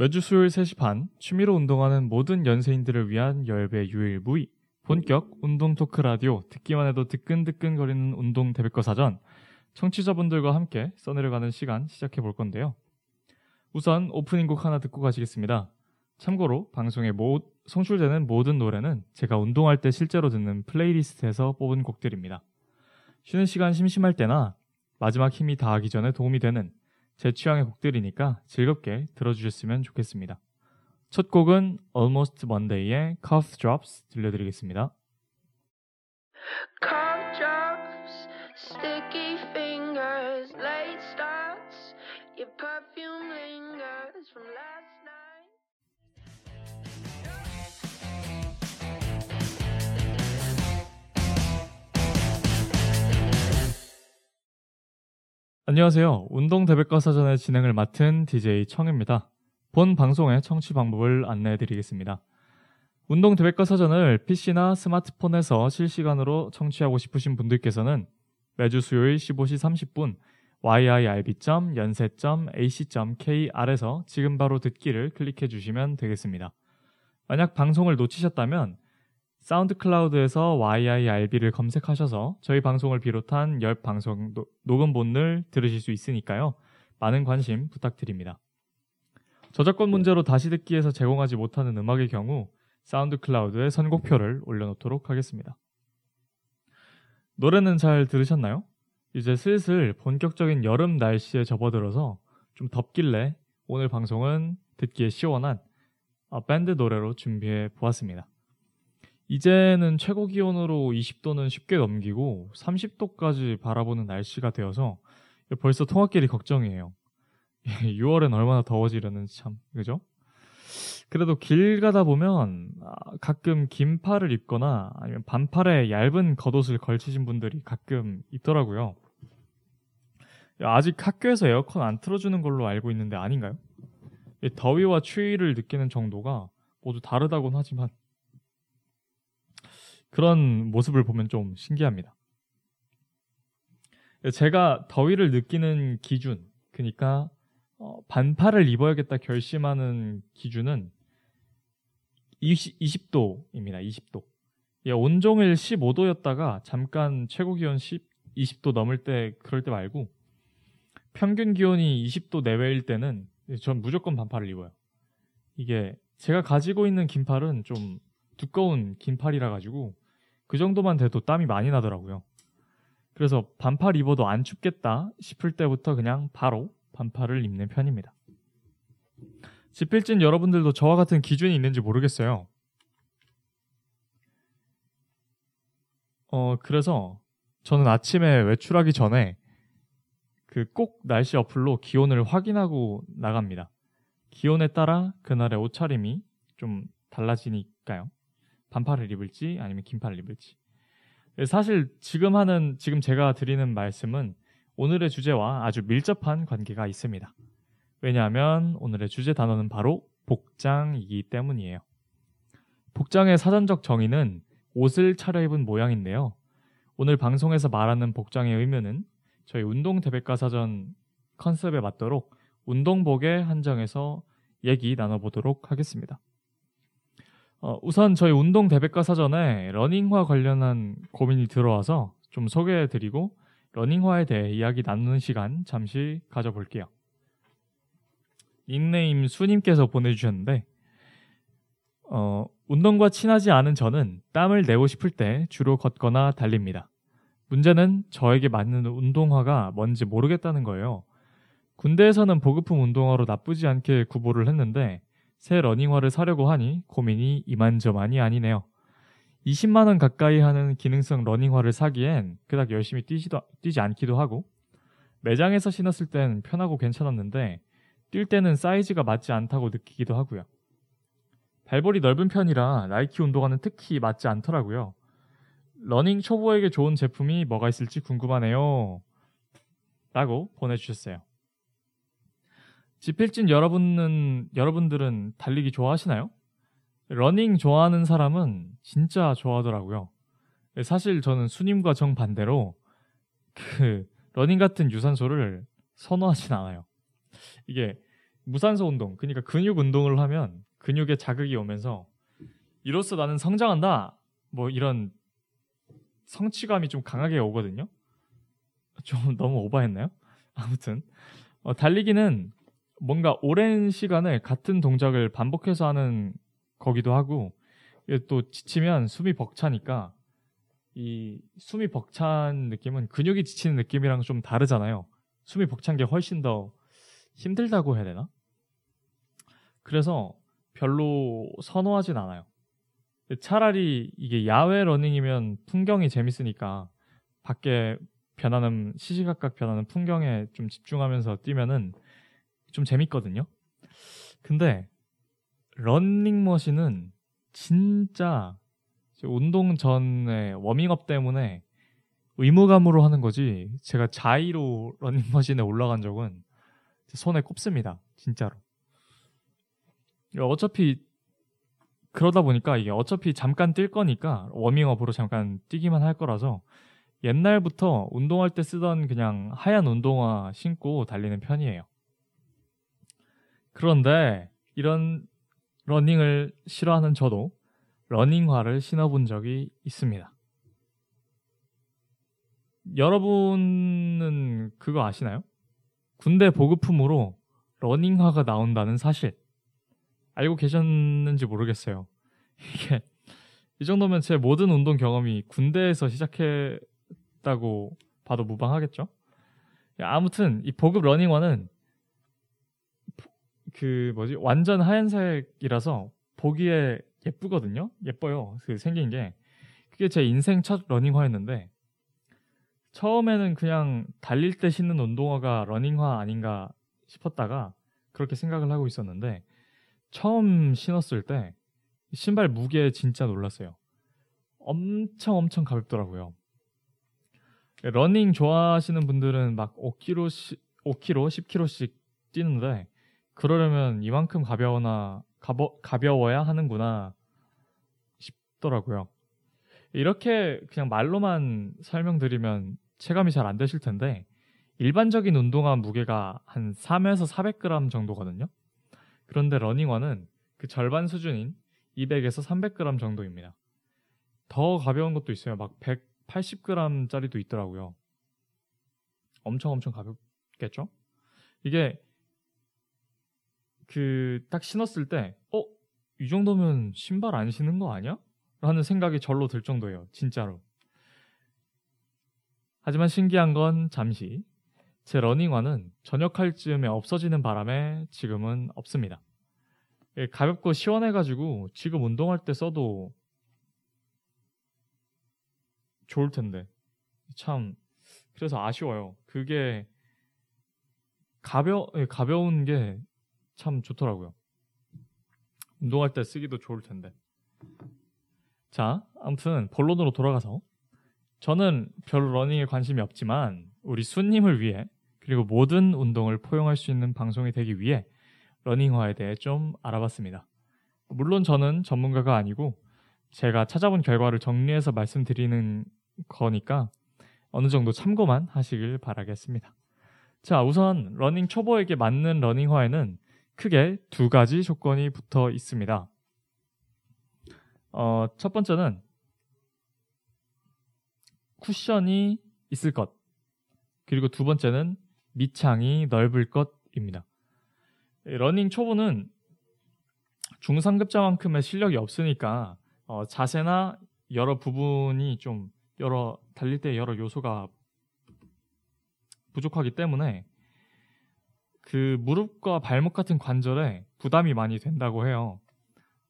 매주 수요일 3시 반 취미로 운동하는 모든 연세인들을 위한 YIRB의 유일무이 본격 운동 토크 라디오 듣기만 해도 뜨끈뜨끈거리는 운동 대백과 사전 청취자분들과 함께 써내려가는 시간 시작해 볼 건데요. 우선 오프닝 곡 하나 듣고 가시겠습니다. 참고로 방송에 모, 송출되는 모든 노래는 제가 운동할 때 실제로 듣는 플레이리스트에서 뽑은 곡들입니다. 쉬는 시간 심심할 때나 마지막 힘이 다하기 전에 도움이 되는 제 취향의 곡들이니까 즐겁게 들어주셨으면 좋겠습니다. 첫 곡은 Almost Monday의 Cough Drops 들려드리겠습니다. Cough drops, sticky fingers, late starts. Your perfume 안녕하세요. 운동 대백과 사전의 진행을 맡은 DJ 청입니다. 본 방송의 청취 방법을 안내해 드리겠습니다. 운동 대백과 사전을 PC나 스마트폰에서 실시간으로 청취하고 싶으신 분들께서는 매주 수요일 15시 30분 yirb.yonsei.ac.kr에서 지금 바로 듣기를 클릭해 주시면 되겠습니다. 만약 방송을 놓치셨다면 SoundCloud에서 YIRB를 검색하셔서 저희 방송을 비롯한 YIRB 방송 노- 녹음본을 들으실 수 있으니까요. 많은 관심 부탁드립니다. 저작권 문제로 다시 듣기에서 제공하지 못하는 음악의 경우 사운드 클라우드에 선곡표를 올려놓도록 하겠습니다. 노래는 잘 들으셨나요? 이제 슬슬 본격적인 여름 날씨에 접어들어서 좀 덥길래 오늘 방송은 듣기에 시원한 어, 밴드 노래로 준비해 보았습니다. 이제는 최고 기온으로 20도는 쉽게 넘기고 30도까지 바라보는 날씨가 되어서 벌써 통학길이 걱정이에요. 6월엔 얼마나 더워지려는지 참, 그죠? 그래도 길 가다 보면 아, 가끔 긴 팔을 입거나 아니면 반팔에 얇은 겉옷을 걸치신 분들이 가끔 있더라고요. 아직 학교에서 에어컨 안 틀어주는 걸로 알고 있는데 아닌가요? 이 더위와 추위를 느끼는 정도가 모두 다르다곤 하지만 그런 모습을 보면 좀 신기합니다. 제가 더위를 느끼는 기준, 그러니까 어, 반팔을 입어야겠다 결심하는 기준은 20, 20 도입니다. 20도. 예, 온종일 15도였다가 잠깐 최고 기온 10, 20도 넘을 때 그럴 때 말고 평균 기온이 20도 내외일 때는 전 무조건 반팔을 입어요. 이게 제가 가지고 있는 긴팔은 좀 두꺼운 긴팔이라 가지고 그 정도만 돼도 땀이 많이 나더라고요. 그래서 반팔 입어도 안 춥겠다 싶을 때부터 그냥 바로 반팔을 입는 편입니다. 지필진 여러분들도 저와 같은 기준이 있는지 모르겠어요. 어, 그래서 저는 아침에 외출하기 전에 그 꼭 날씨 어플로 기온을 확인하고 나갑니다. 기온에 따라 그날의 옷차림이 좀 달라지니까요. 반팔을 입을지 아니면 긴팔을 입을지. 사실 지금 하는 지금 제가 드리는 말씀은 오늘의 주제와 아주 밀접한 관계가 있습니다. 왜냐하면 오늘의 주제 단어는 바로 복장이기 때문이에요. 복장의 사전적 정의는 옷을 차려입은 모양인데요. 오늘 방송에서 말하는 복장의 의미는 저희 운동 대백과 사전 컨셉에 맞도록 운동복에 한정해서 얘기 나눠보도록 하겠습니다. 어, 우선 저희 운동 대백과 사전에 러닝화 관련한 고민이 들어와서 좀 소개해드리고 러닝화에 대해 이야기 나누는 시간 잠시 가져볼게요. 닉네임 수님께서 보내주셨는데 어, 운동과 친하지 않은 저는 땀을 내고 싶을 때 주로 걷거나 달립니다. 문제는 저에게 맞는 운동화가 뭔지 모르겠다는 거예요. 군대에서는 보급품 운동화로 나쁘지 않게 구보를 했는데 새 러닝화를 사려고 하니 고민이 이만저만이 아니네요. 20만 원 가까이 하는 기능성 러닝화를 사기엔 그닥 열심히 뛰지도, 뛰지 않기도 하고 매장에서 신었을 땐 편하고 괜찮았는데 뛸 때는 사이즈가 맞지 않다고 느끼기도 하고요. 발볼이 넓은 편이라 나이키 운동화는 특히 맞지 않더라고요. 러닝 초보에게 좋은 제품이 뭐가 있을지 궁금하네요. 라고 보내주셨어요. 집필진 여러분은 여러분들은 달리기 좋아하시나요? 러닝 좋아하는 사람은 진짜 좋아하더라고요. 사실 저는 수님과 정 반대로 그 러닝 같은 유산소를 선호하진 않아요. 이게 무산소 운동, 그러니까 근육 운동을 하면 근육에 자극이 오면서 이로써 나는 성장한다. 뭐 이런 성취감이 좀 강하게 오거든요. 좀 너무 오버했나요? 아무튼 어, 달리기는 뭔가 오랜 시간을 같은 동작을 반복해서 하는 거기도 하고 또 지치면 숨이 벅차니까 이 숨이 벅찬 느낌은 근육이 지치는 느낌이랑 좀 다르잖아요. 숨이 벅찬 게 훨씬 더 힘들다고 해야 되나? 그래서 별로 선호하진 않아요. 차라리 이게 야외 러닝이면 풍경이 재밌으니까 밖에 변하는 시시각각 변하는 풍경에 좀 집중하면서 뛰면은 좀 재밌거든요. 근데 런닝머신은 진짜 운동 전에 워밍업 때문에 의무감으로 하는 거지 제가 자의로 런닝머신에 올라간 적은 손에 꼽습니다. 진짜로. 어차피 그러다 보니까 이게 어차피 잠깐 뛸 거니까 워밍업으로 잠깐 뛰기만 할 거라서 옛날부터 운동할 때 쓰던 그냥 하얀 운동화 신고 달리는 편이에요. 그런데 이런 러닝을 싫어하는 저도 러닝화를 신어본 적이 있습니다. 여러분은 그거 아시나요? 군대 보급품으로 러닝화가 나온다는 사실. 알고 계셨는지 모르겠어요. 이게 이 정도면 제 모든 운동 경험이 군대에서 시작했다고 봐도 무방하겠죠? 아무튼 이 보급 러닝화는 그 뭐지 완전 하얀색이라서 보기에 예쁘거든요. 예뻐요. 그 생긴 게 그게 제 인생 첫 러닝화였는데 처음에는 그냥 달릴 때 신는 운동화가 러닝화 아닌가 싶었다가 그렇게 생각을 하고 있었는데 처음 신었을 때 신발 무게에 진짜 놀랐어요. 엄청 엄청 가볍더라고요. 러닝 좋아하시는 분들은 막 5kg, 5kg, 10kg씩 뛰는데 그러려면 이만큼 가벼워나 가벼, 가벼워야 하는구나 싶더라고요. 이렇게 그냥 말로만 설명드리면 체감이 잘 안 되실 텐데 일반적인 운동화 무게가 한 3에서 400g 정도거든요. 그런데 러닝화는 그 절반 수준인 200에서 300g 정도입니다. 더 가벼운 것도 있어요. 막 180g짜리도 있더라고요. 엄청 엄청 가볍겠죠? 이게 그 딱 신었을 때, 어? 이 정도면 신발 안 신는 거 아니야? 라는 생각이 절로 들 정도예요. 진짜로. 하지만 신기한 건 잠시 제 러닝화는 전역할 즈음에 없어지는 바람에 지금은 없습니다. 예, 가볍고 시원해가지고 지금 운동할 때 써도 좋을 텐데 참 그래서 아쉬워요. 그게 가벼 예, 가벼운 게 참 좋더라고요. 운동할 때 쓰기도 좋을 텐데. 자, 아무튼 본론으로 돌아가서 저는 별로 러닝에 관심이 없지만 우리 수님을 위해 그리고 모든 운동을 포용할 수 있는 방송이 되기 위해 러닝화에 대해 좀 알아봤습니다. 물론 저는 전문가가 아니고 제가 찾아본 결과를 정리해서 말씀드리는 거니까 어느 정도 참고만 하시길 바라겠습니다. 자, 우선 러닝 초보에게 맞는 러닝화에는 크게 두 가지 조건이 붙어 있습니다. 어, 첫 번째는 쿠션이 있을 것. 그리고 두 번째는 밑창이 넓을 것입니다. 러닝 초보는 중상급자만큼의 실력이 없으니까 어, 자세나 여러 부분이 좀 여러 달릴 때 여러 요소가 부족하기 때문에 그 무릎과 발목 같은 관절에 부담이 많이 된다고 해요.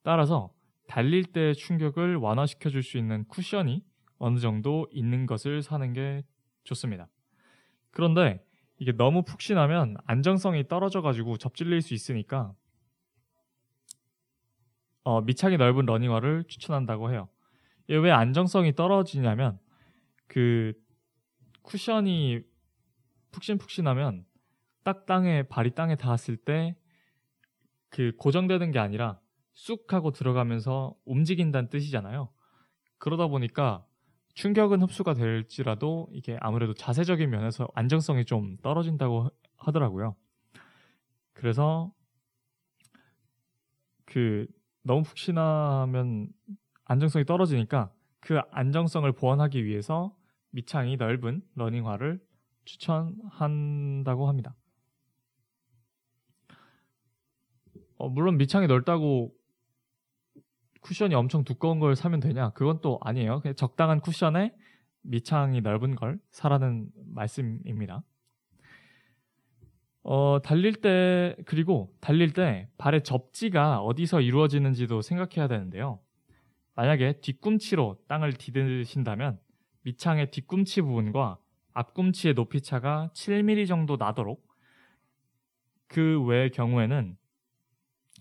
따라서 달릴 때 충격을 완화시켜 줄 수 있는 쿠션이 어느 정도 있는 것을 사는 게 좋습니다. 그런데 이게 너무 푹신하면 안정성이 떨어져 가지고 접질릴 수 있으니까 어, 밑창이 넓은 러닝화를 추천한다고 해요. 왜 안정성이 떨어지냐면 그 쿠션이 푹신푹신하면 딱 땅에 발이 땅에 닿았을 때 그 고정되는 게 아니라 쑥 하고 들어가면서 움직인다는 뜻이잖아요. 그러다 보니까 충격은 흡수가 될지라도 이게 아무래도 자세적인 면에서 안정성이 좀 떨어진다고 하더라고요. 그래서 그 너무 푹신하면 안정성이 떨어지니까 그 안정성을 보완하기 위해서 밑창이 넓은 러닝화를 추천한다고 합니다. 어, 물론 밑창이 넓다고 쿠션이 엄청 두꺼운 걸 사면 되냐? 그건 또 아니에요. 그냥 적당한 쿠션에 밑창이 넓은 걸 사라는 말씀입니다. 어, 달릴 때, 그리고 달릴 때 발의 접지가 어디서 이루어지는지도 생각해야 되는데요. 만약에 뒤꿈치로 땅을 디드신다면 밑창의 뒤꿈치 부분과 앞꿈치의 높이 차가 7mm 정도 나도록 그 외의 경우에는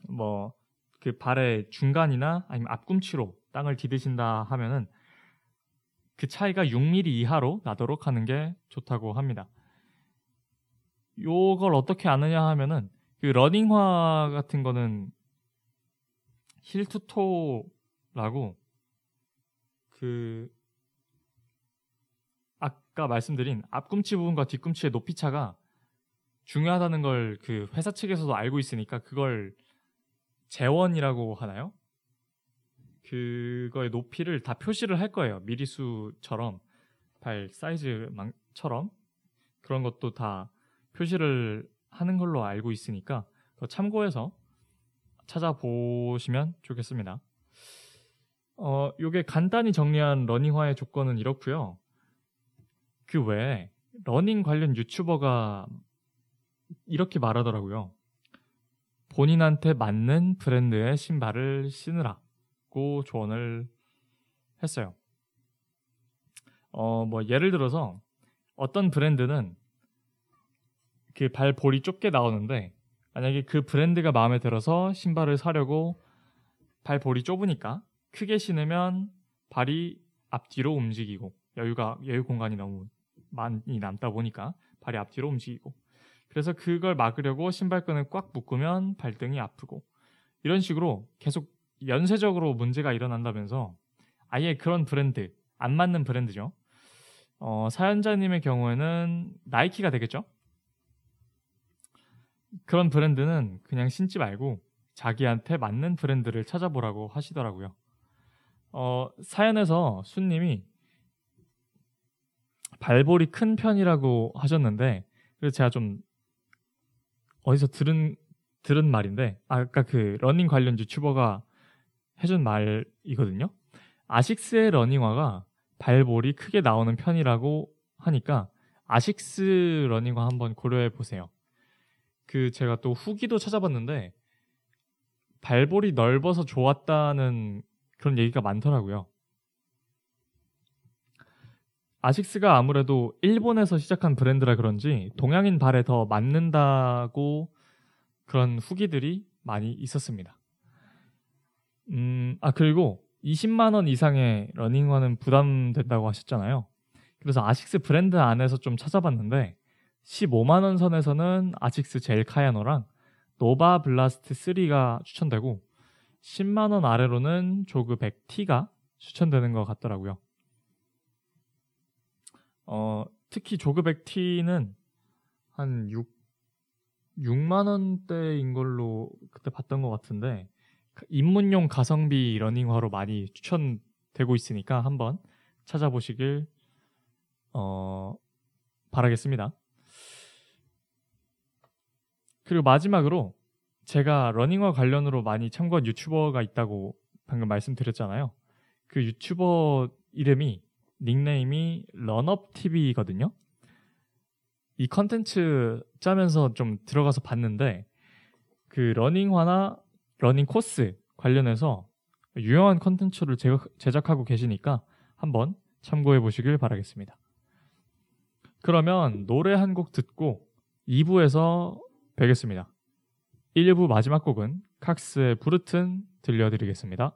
뭐 그 발의 중간이나 아니면 앞꿈치로 땅을 디드신다 하면은 그 차이가 6mm 이하로 나도록 하는 게 좋다고 합니다. 요걸 어떻게 아느냐 하면은 그 러닝화 같은 거는 힐투토라고 그 아까 말씀드린 앞꿈치 부분과 뒤꿈치의 높이 차가 중요하다는 걸 그 회사 측에서도 알고 있으니까 그걸 재원이라고 하나요? 그거의 높이를 다 표시를 할 거예요. 밀리수처럼 발 사이즈처럼 그런 것도 다 표시를 하는 걸로 알고 있으니까 참고해서 찾아보시면 좋겠습니다. 어, 요게 간단히 정리한 러닝화의 조건은 이렇고요. 그 외에 러닝 관련 유튜버가 이렇게 말하더라고요. 본인한테 맞는 브랜드의 신발을 신으라고 조언을 했어요. 어, 뭐 예를 들어서 어떤 브랜드는 그 발볼이 좁게 나오는데 만약에 그 브랜드가 마음에 들어서 신발을 사려고 발볼이 좁으니까 크게 신으면 발이 앞뒤로 움직이고 여유가 여유 공간이 너무 많이 남다 보니까 발이 앞뒤로 움직이고 그래서 그걸 막으려고 신발끈을 꽉 묶으면 발등이 아프고 이런 식으로 계속 연쇄적으로 문제가 일어난다면서 아예 그런 브랜드 안 맞는 브랜드죠. 어, 사연자님의 경우에는 나이키가 되겠죠. 그런 브랜드는 그냥 신지 말고 자기한테 맞는 브랜드를 찾아보라고 하시더라고요. 어, 사연에서 순님이 발볼이 큰 편이라고 하셨는데 그래서 제가 좀 어디서 들은 들은 말인데 아까 그 러닝 관련 유튜버가 해준 말이거든요. 아식스의 러닝화가 발볼이 크게 나오는 편이라고 하니까 아식스 러닝화 한번 고려해 보세요. 그 제가 또 후기도 찾아봤는데 발볼이 넓어서 좋았다는 그런 얘기가 많더라고요. 아식스가 아무래도 일본에서 시작한 브랜드라 그런지 동양인 발에 더 맞는다고 그런 후기들이 많이 있었습니다. 음, 아, 그리고 20만 원 이상의 러닝화는 부담된다고 하셨잖아요. 그래서 아식스 브랜드 안에서 좀 찾아봤는데 15만 원 선에서는 아식스 젤 카야노랑 Novablast 3가 추천되고 10만 원 아래로는 JOG 100T가 추천되는 것 같더라고요. 어, 특히 JOG 100T는 한 6, 6만 원대인 걸로 그때 봤던 것 같은데 입문용 가성비 러닝화로 많이 추천되고 있으니까 한번 찾아보시길 어, 바라겠습니다. 그리고 마지막으로 제가 러닝화 관련으로 많이 참고한 유튜버가 있다고 방금 말씀드렸잖아요. 그 유튜버 이름이 닉네임이 런업 TV거든요. 이 컨텐츠 짜면서 좀 들어가서 봤는데 그 러닝화나 러닝 코스 관련해서 유용한 컨텐츠를 제작하고 계시니까 한번 참고해 보시길 바라겠습니다. 그러면 노래 한 곡 듣고 2부에서 뵙겠습니다. 1부 마지막 곡은 칵스의 부르튼 들려드리겠습니다.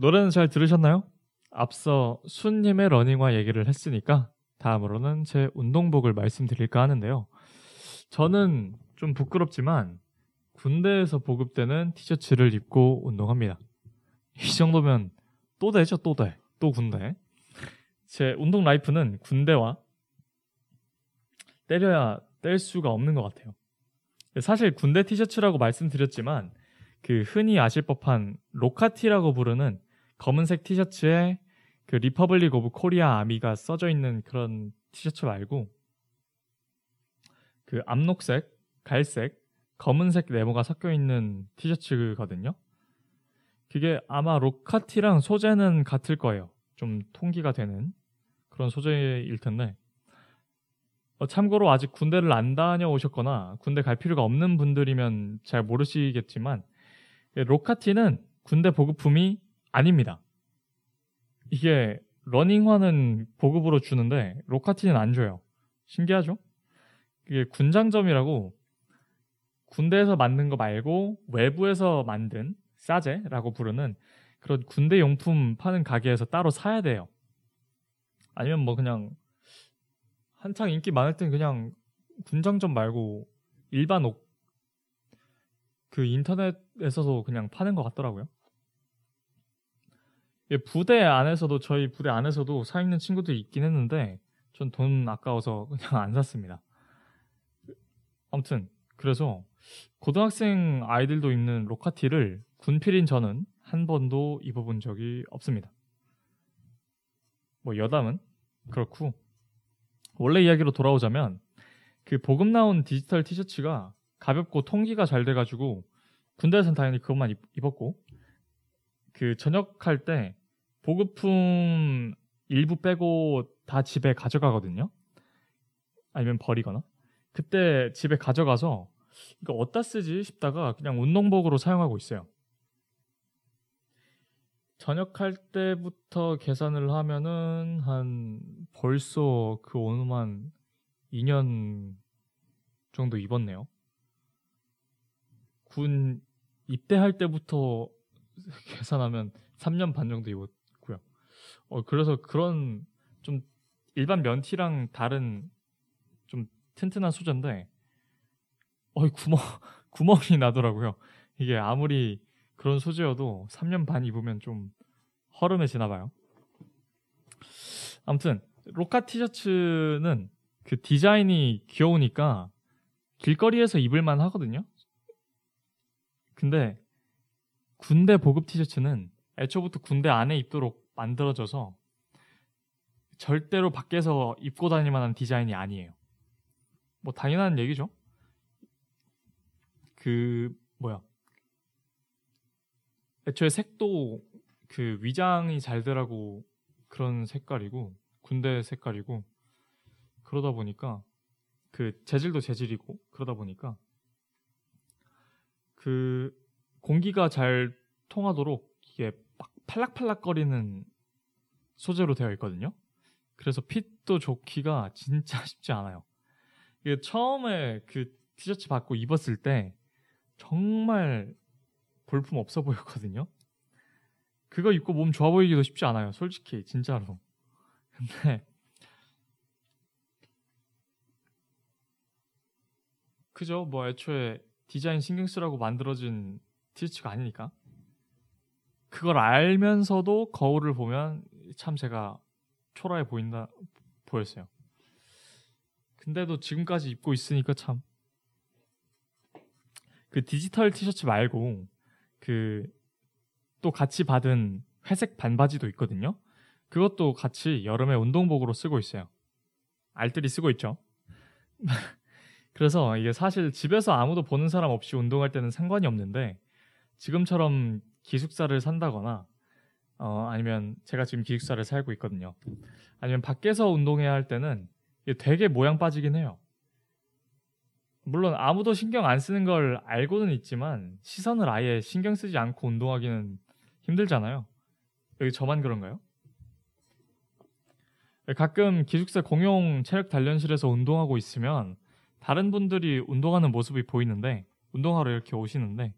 노래는 잘 들으셨나요? 앞서 순님의 러닝화 얘기를 했으니까 다음으로는 제 운동복을 말씀드릴까 하는데요. 저는 좀 부끄럽지만 군대에서 보급되는 티셔츠를 입고 운동합니다. 이 정도면 또 되죠, 또 돼. 또 군대. 제 운동 라이프는 군대와 때려야 뗄 수가 없는 것 같아요. 사실 군대 티셔츠라고 말씀드렸지만 그 흔히 아실 법한 ROKA티라고 부르는 검은색 티셔츠에 그 Republic of Korea Army가 써져 있는 그런 티셔츠 말고 그 암록색, 갈색, 검은색 네모가 섞여 있는 티셔츠거든요. 그게 아마 ROKA티랑 소재는 같을 거예요. 좀 통기가 되는 그런 소재일 텐데. 어, 참고로 아직 군대를 안 다녀오셨거나 군대 갈 필요가 없는 분들이면 잘 모르시겠지만 로카티는 군대 보급품이 아닙니다. 이게 러닝화는 보급으로 주는데 로카티는 안 줘요. 신기하죠? 이게 군장점이라고 군대에서 만든 거 말고 외부에서 만든 싸제라고 부르는 그런 군대 용품 파는 가게에서 따로 사야 돼요. 아니면 뭐 그냥 한창 인기 많을 땐 그냥 군장점 말고 일반 옷 그 인터넷에서도 그냥 파는 것 같더라고요. 예, 부대 안에서도 저희 부대 안에서도 사 입는 친구들이 있긴 했는데 전 돈 아까워서 그냥 안 샀습니다. 아무튼 그래서 고등학생 아이들도 입는 로카티를 군필인 저는 한 번도 입어본 적이 없습니다. 뭐 여담은 그렇고 원래 이야기로 돌아오자면 그 보급 나온 디지털 티셔츠가 가볍고 통기가 잘 돼가지고 군대에서는 당연히 그것만 입, 입었고 그 전역할 때 보급품 일부 빼고 다 집에 가져가거든요. 아니면 버리거나. 그때 집에 가져가서 이거 어디다 쓰지 싶다가 그냥 운동복으로 사용하고 있어요. 전역할 때부터 계산을 하면은 한 벌써 그 오nu만 2년 정도 입었네요. 군 입대할 때부터 계산하면 3년 반 정도 입었고요. 어, 그래서 그런 좀 일반 면티랑 다른 좀 튼튼한 소재인데, 어이 구멍 구멍이 나더라고요. 이게 아무리 그런 소재여도 3년 반 입으면 좀 허름해지나 봐요. 아무튼 로카 티셔츠는 그 디자인이 귀여우니까 길거리에서 입을만 하거든요. 근데 군대 보급 티셔츠는 애초부터 군대 안에 입도록 만들어져서 절대로 밖에서 입고 다닐 만한 디자인이 아니에요. 뭐 당연한 얘기죠. 그 뭐야 애초에 색도 그 위장이 잘 되라고 그런 색깔이고 군대 색깔이고 그러다 보니까 그 재질도 재질이고 그러다 보니까 그 공기가 잘 통하도록 이게 막 팔락팔락거리는 소재로 되어 있거든요. 그래서 핏도 좋기가 진짜 쉽지 않아요. 이게 처음에 그 티셔츠 받고 입었을 때 정말 볼품 없어 보였거든요. 그거 입고 몸 좋아 보이기도 쉽지 않아요. 솔직히 진짜로. 근데 그죠? 뭐 애초에 디자인 신경 쓰라고 만들어진 티셔츠가 아니니까. 그걸 알면서도 거울을 보면 참 제가 초라해 보인다 보였어요. 근데도 지금까지 입고 있으니까 참. 그 디지털 티셔츠 말고 그 또 같이 받은 회색 반바지도 있거든요. 그것도 같이 여름에 운동복으로 쓰고 있어요. 알뜰히 쓰고 있죠. 그래서 이게 사실 집에서 아무도 보는 사람 없이 운동할 때는 상관이 없는데 지금처럼 기숙사를 산다거나 어, 아니면 제가 지금 기숙사를 살고 있거든요. 아니면 밖에서 운동해야 할 때는 되게 모양 빠지긴 해요. 물론 아무도 신경 안 쓰는 걸 알고는 있지만 시선을 아예 신경 쓰지 않고 운동하기는 힘들잖아요. 여기 저만 그런가요? 가끔 기숙사 공용 체력 단련실에서 운동하고 있으면 다른 분들이 운동하는 모습이 보이는데 운동하러 이렇게 오시는데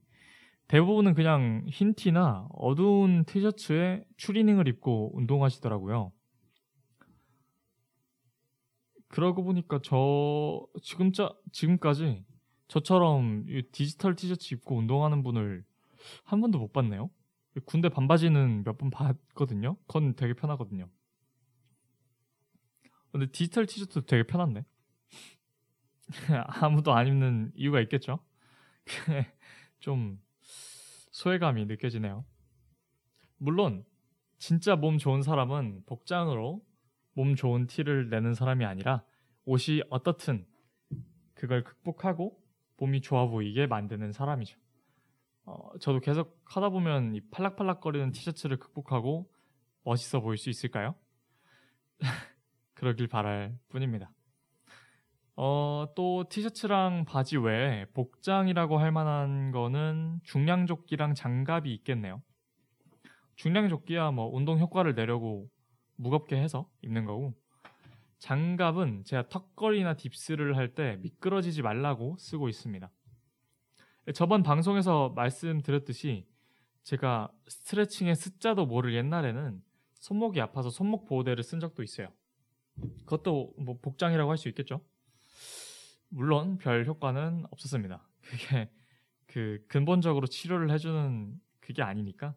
대부분은 그냥 흰 티나 어두운 티셔츠에 추리닝을 입고 운동하시더라고요. 그러고 보니까 저 지금자 지금까지 저처럼 이 디지털 티셔츠 입고 운동하는 분을 한 번도 못 봤네요. 군대 반바지는 몇 번 봤거든요. 그건 되게 편하거든요. 근데 디지털 티셔츠도 되게 편한데. 아무도 안 입는 이유가 있겠죠. 좀 소외감이 느껴지네요. 물론 진짜 몸 좋은 사람은 복장으로 몸 좋은 티를 내는 사람이 아니라 옷이 어떻든 그걸 극복하고 몸이 좋아 보이게 만드는 사람이죠. 어, 저도 계속 하다 보면 이 팔락팔락거리는 티셔츠를 극복하고 멋있어 보일 수 있을까요? 그러길 바랄 뿐입니다. 어, 또 티셔츠랑 바지 외에 복장이라고 할 만한 거는 중량조끼랑 장갑이 있겠네요. 중량조끼야 뭐 운동 효과를 내려고 무겁게 해서 입는 거고 장갑은 제가 턱걸이나 딥스를 할 때 미끄러지지 말라고 쓰고 있습니다. 저번 방송에서 말씀드렸듯이 제가 스트레칭의 숫자도 모를 옛날에는 손목이 아파서 손목 보호대를 쓴 적도 있어요. 그것도 뭐 복장이라고 할 수 있겠죠. 물론 별 효과는 없었습니다. 그게 그 근본적으로 치료를 해주는 그게 아니니까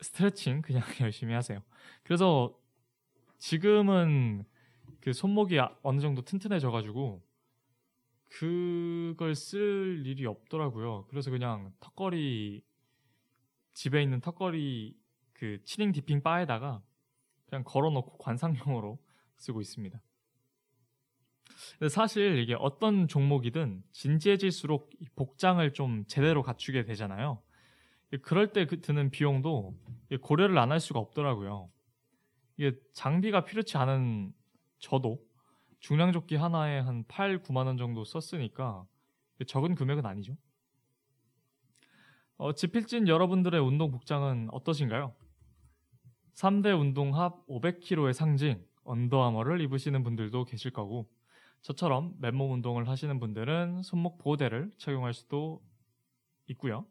스트레칭 그냥 열심히 하세요. 그래서 지금은 그 손목이 아- 어느 정도 튼튼해져가지고 그걸 쓸 일이 없더라고요. 그래서 그냥 턱걸이 집에 있는 턱걸이 그 치링 디핑 바에다가 그냥 걸어놓고 관상용으로 쓰고 있습니다. 사실 이게 어떤 종목이든 진지해질수록 이 복장을 좀 제대로 갖추게 되잖아요. 그럴 때그 드는 비용도 고려를 안 할 수가 없더라고요. 이게 장비가 필요치 않은 저도 중량조끼 하나에 한 8, 9만 원 정도 썼으니까 적은 금액은 아니죠. 어, 지필진 여러분들의 운동 복장은 어떠신가요? 3대 운동 합 500kg의 상징 언더아머를 입으시는 분들도 계실 거고 저처럼 맨몸 운동을 하시는 분들은 손목 보호대를 착용할 수도 있고요.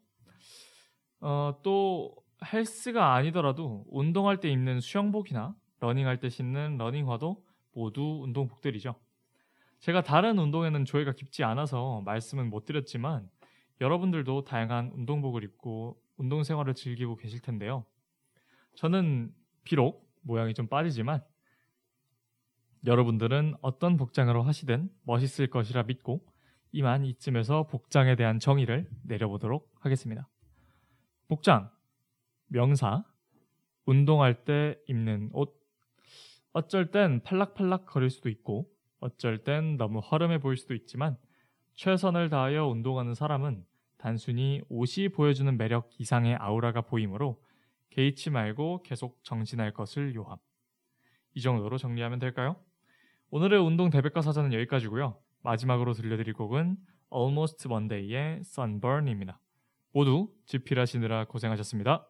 어, 또 헬스가 아니더라도 운동할 때 입는 수영복이나 러닝할 때 신는 러닝화도 모두 운동복들이죠. 제가 다른 운동에는 조예가 깊지 않아서 말씀은 못 드렸지만 여러분들도 다양한 운동복을 입고 운동 생활을 즐기고 계실 텐데요. 저는 비록 모양이 좀 빠지지만 여러분들은 어떤 복장으로 하시든 멋있을 것이라 믿고 이만 이쯤에서 복장에 대한 정의를 내려보도록 하겠습니다. 복장, 명사, 운동할 때 입는 옷. 어쩔 땐 팔락팔락 거릴 수도 있고 어쩔 땐 너무 허름해 보일 수도 있지만 최선을 다하여 운동하는 사람은 단순히 옷이 보여주는 매력 이상의 아우라가 보이므로 개의치 말고 계속 정진할 것을 요함. 이 정도로 정리하면 될까요? 오늘의 운동 대백과 사전은 여기까지고요. 마지막으로 들려드릴 곡은 Almost One Day의 Sunburn입니다. 모두 집필하시느라 고생하셨습니다.